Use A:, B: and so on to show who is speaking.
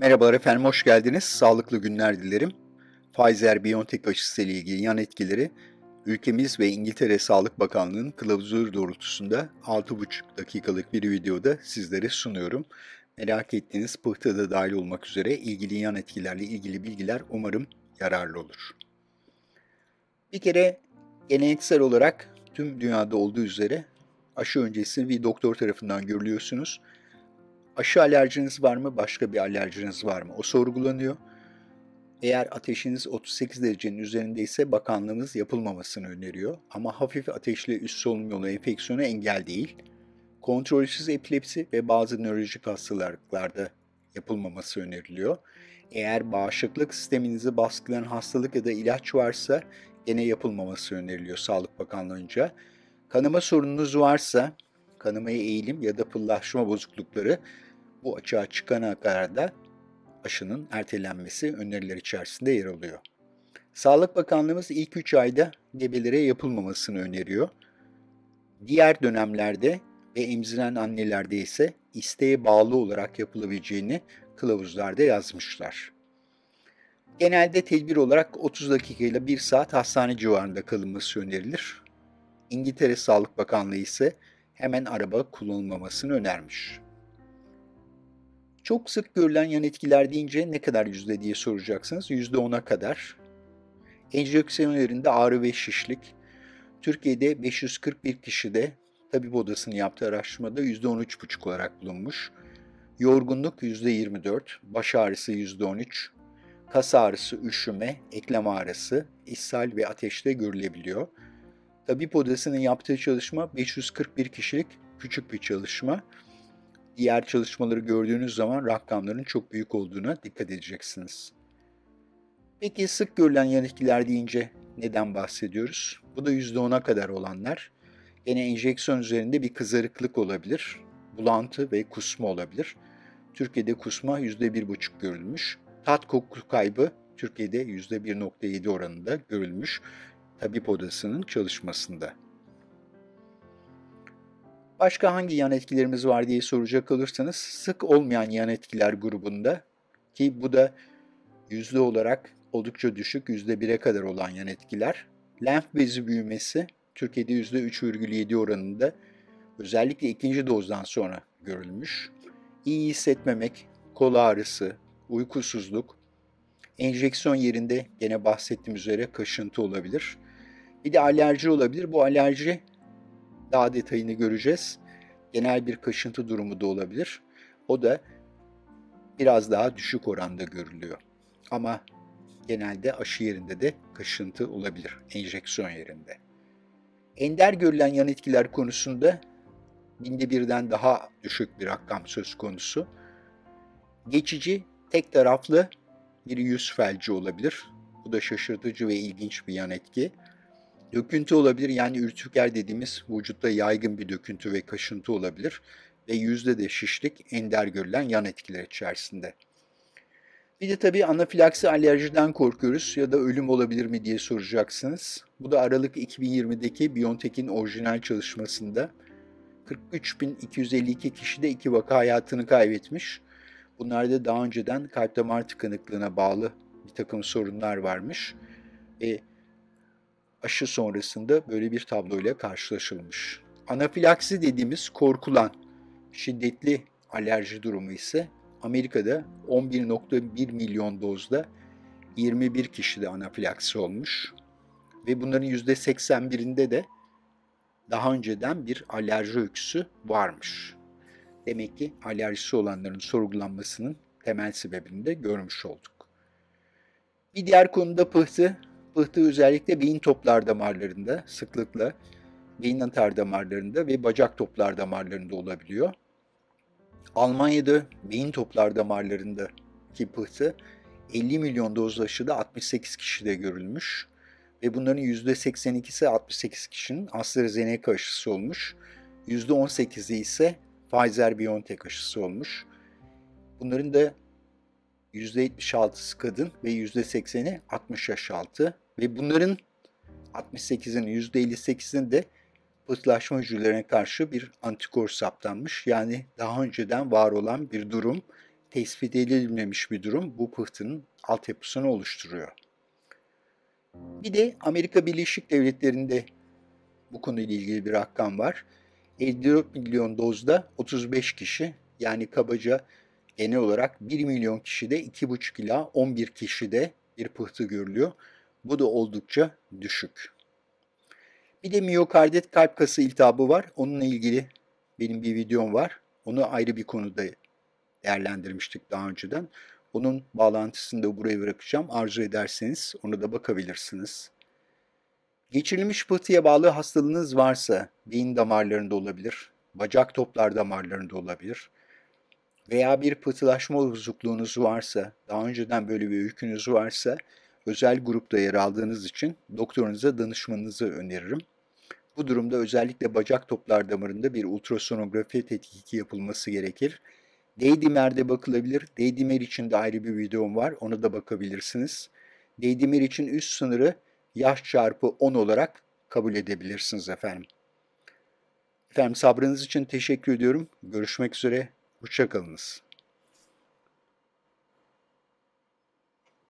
A: Merhabalar efendim, hoş geldiniz. Sağlıklı günler dilerim. Pfizer-BioNTech aşısı ile ilgili yan etkileri ülkemiz ve İngiltere Sağlık Bakanlığı'nın kılavuzu doğrultusunda 6,5 dakikalık bir videoda sizlere sunuyorum. Merak ettiğiniz pıhtı da dahil olmak üzere ilgili yan etkilerle ilgili bilgiler umarım yararlı olur. Bir kere geleneksel olarak tüm dünyada olduğu üzere aşı öncesi bir doktor tarafından görülüyorsunuz aşı alerjiniz var mı, başka bir alerjiniz var mı? O sorgulanıyor. Eğer ateşiniz 38 derecenin üzerindeyse bakanlığımız yapılmamasını öneriyor. Ama hafif ateşli üst solunum yolu enfeksiyonu engel değil. Kontrolsüz epilepsi ve bazı nörolojik hastalıklarda yapılmaması öneriliyor. Eğer bağışıklık sisteminizi baskılayan hastalık ya da ilaç varsa gene yapılmaması öneriliyor Sağlık Bakanlığı'nca. Kanama sorununuz varsa kanamaya eğilim ya da pıllaşma bozuklukları bu açığa çıkana kadar da aşının ertelenmesi öneriler içerisinde yer alıyor. Sağlık Bakanlığımız ilk 3 ayda gebelere yapılmamasını öneriyor. Diğer dönemlerde ve emziren annelerde ise isteğe bağlı olarak yapılabileceğini kılavuzlarda yazmışlar. Genelde tedbir olarak 30 dakika ile 1 saat hastane civarında kalınması önerilir. İngiltere Sağlık Bakanlığı ise hemen araba kullanılmamasını önermiş. Çok sık görülen yan etkiler deyince ne kadar yüzde diye soracaksınız. Yüzde ona kadar. Enjeksiyonlarında ağrı ve şişlik. Türkiye'de 541 kişide tabip odasının yaptığı araştırmada yüzde 13,5 olarak bulunmuş. Yorgunluk yüzde 24, baş ağrısı yüzde 13, kas ağrısı, üşüme, eklem ağrısı, ishal ve ateşte görülebiliyor. Tabip odasının yaptığı çalışma 541 kişilik küçük bir çalışma diğer çalışmaları gördüğünüz zaman rakamların çok büyük olduğuna dikkat edeceksiniz. Peki sık görülen yan etkiler deyince neden bahsediyoruz? Bu da %10'a kadar olanlar. Yine enjeksiyon üzerinde bir kızarıklık olabilir, bulantı ve kusma olabilir. Türkiye'de kusma %1,5 görülmüş. Tat koku kaybı Türkiye'de %1,7 oranında görülmüş tabip odasının çalışmasında. Başka hangi yan etkilerimiz var diye soracak olursanız sık olmayan yan etkiler grubunda ki bu da yüzde olarak oldukça düşük yüzde bire kadar olan yan etkiler. Lenf bezi büyümesi Türkiye'de yüzde 3,7 oranında özellikle ikinci dozdan sonra görülmüş. İyi hissetmemek, kol ağrısı, uykusuzluk, enjeksiyon yerinde gene bahsettiğim üzere kaşıntı olabilir. Bir de alerji olabilir. Bu alerji daha detayını göreceğiz. Genel bir kaşıntı durumu da olabilir. O da biraz daha düşük oranda görülüyor. Ama genelde aşı yerinde de kaşıntı olabilir, enjeksiyon yerinde. Ender görülen yan etkiler konusunda binde birden daha düşük bir rakam söz konusu. Geçici, tek taraflı bir yüz felci olabilir. Bu da şaşırtıcı ve ilginç bir yan etki. Döküntü olabilir yani ürtüker dediğimiz vücutta yaygın bir döküntü ve kaşıntı olabilir ve yüzde de şişlik ender görülen yan etkiler içerisinde. Bir de tabii anafilaksi alerjiden korkuyoruz ya da ölüm olabilir mi diye soracaksınız. Bu da Aralık 2020'deki BioNTech'in orijinal çalışmasında 43.252 kişi de iki vaka hayatını kaybetmiş. Bunlarda daha önceden kalp damar tıkanıklığına bağlı bir takım sorunlar varmış. E, aşı sonrasında böyle bir tabloyla karşılaşılmış. Anafilaksi dediğimiz korkulan şiddetli alerji durumu ise Amerika'da 11.1 milyon dozda 21 kişide anafilaksi olmuş ve bunların %81'inde de daha önceden bir alerji öyküsü varmış. Demek ki alerjisi olanların sorgulanmasının temel sebebini de görmüş olduk. Bir diğer konuda pıhtı Pıhtı özellikle beyin toplar damarlarında sıklıkla beyin atar damarlarında ve bacak toplar damarlarında olabiliyor. Almanya'da beyin toplar damarlarında ki pıhtı 50 milyon doz aşıda 68 kişide görülmüş ve bunların %82'si 68 kişinin AstraZeneca aşısı olmuş. %18'i ise Pfizer-BioNTech aşısı olmuş. Bunların da %76'sı kadın ve %80'i 60 yaş altı ve bunların 68'in %58'in de pıhtılaşma hücrelerine karşı bir antikor saptanmış. Yani daha önceden var olan bir durum tespit edilmemiş bir durum bu pıhtının altyapısını oluşturuyor. Bir de Amerika Birleşik Devletleri'nde bu konuyla ilgili bir rakam var. 54 milyon dozda 35 kişi yani kabaca genel olarak 1 milyon kişide 2,5 ila 11 kişide bir pıhtı görülüyor. Bu da oldukça düşük. Bir de miyokardit kalp kası iltihabı var. Onunla ilgili benim bir videom var. Onu ayrı bir konuda değerlendirmiştik daha önceden. Onun bağlantısını da buraya bırakacağım. Arzu ederseniz ona da bakabilirsiniz. Geçirilmiş pıhtıya bağlı hastalığınız varsa beyin damarlarında olabilir, bacak toplar damarlarında olabilir veya bir pıhtılaşma bozukluğunuz varsa, daha önceden böyle bir öykünüz varsa özel grupta yer aldığınız için doktorunuza danışmanızı öneririm. Bu durumda özellikle bacak toplar damarında bir ultrasonografi tetkiki yapılması gerekir. D-dimer'de bakılabilir. D-dimer için de ayrı bir videom var. Ona da bakabilirsiniz. D-dimer için üst sınırı yaş çarpı 10 olarak kabul edebilirsiniz efendim. Efendim sabrınız için teşekkür ediyorum. Görüşmek üzere. Hoşçakalınız.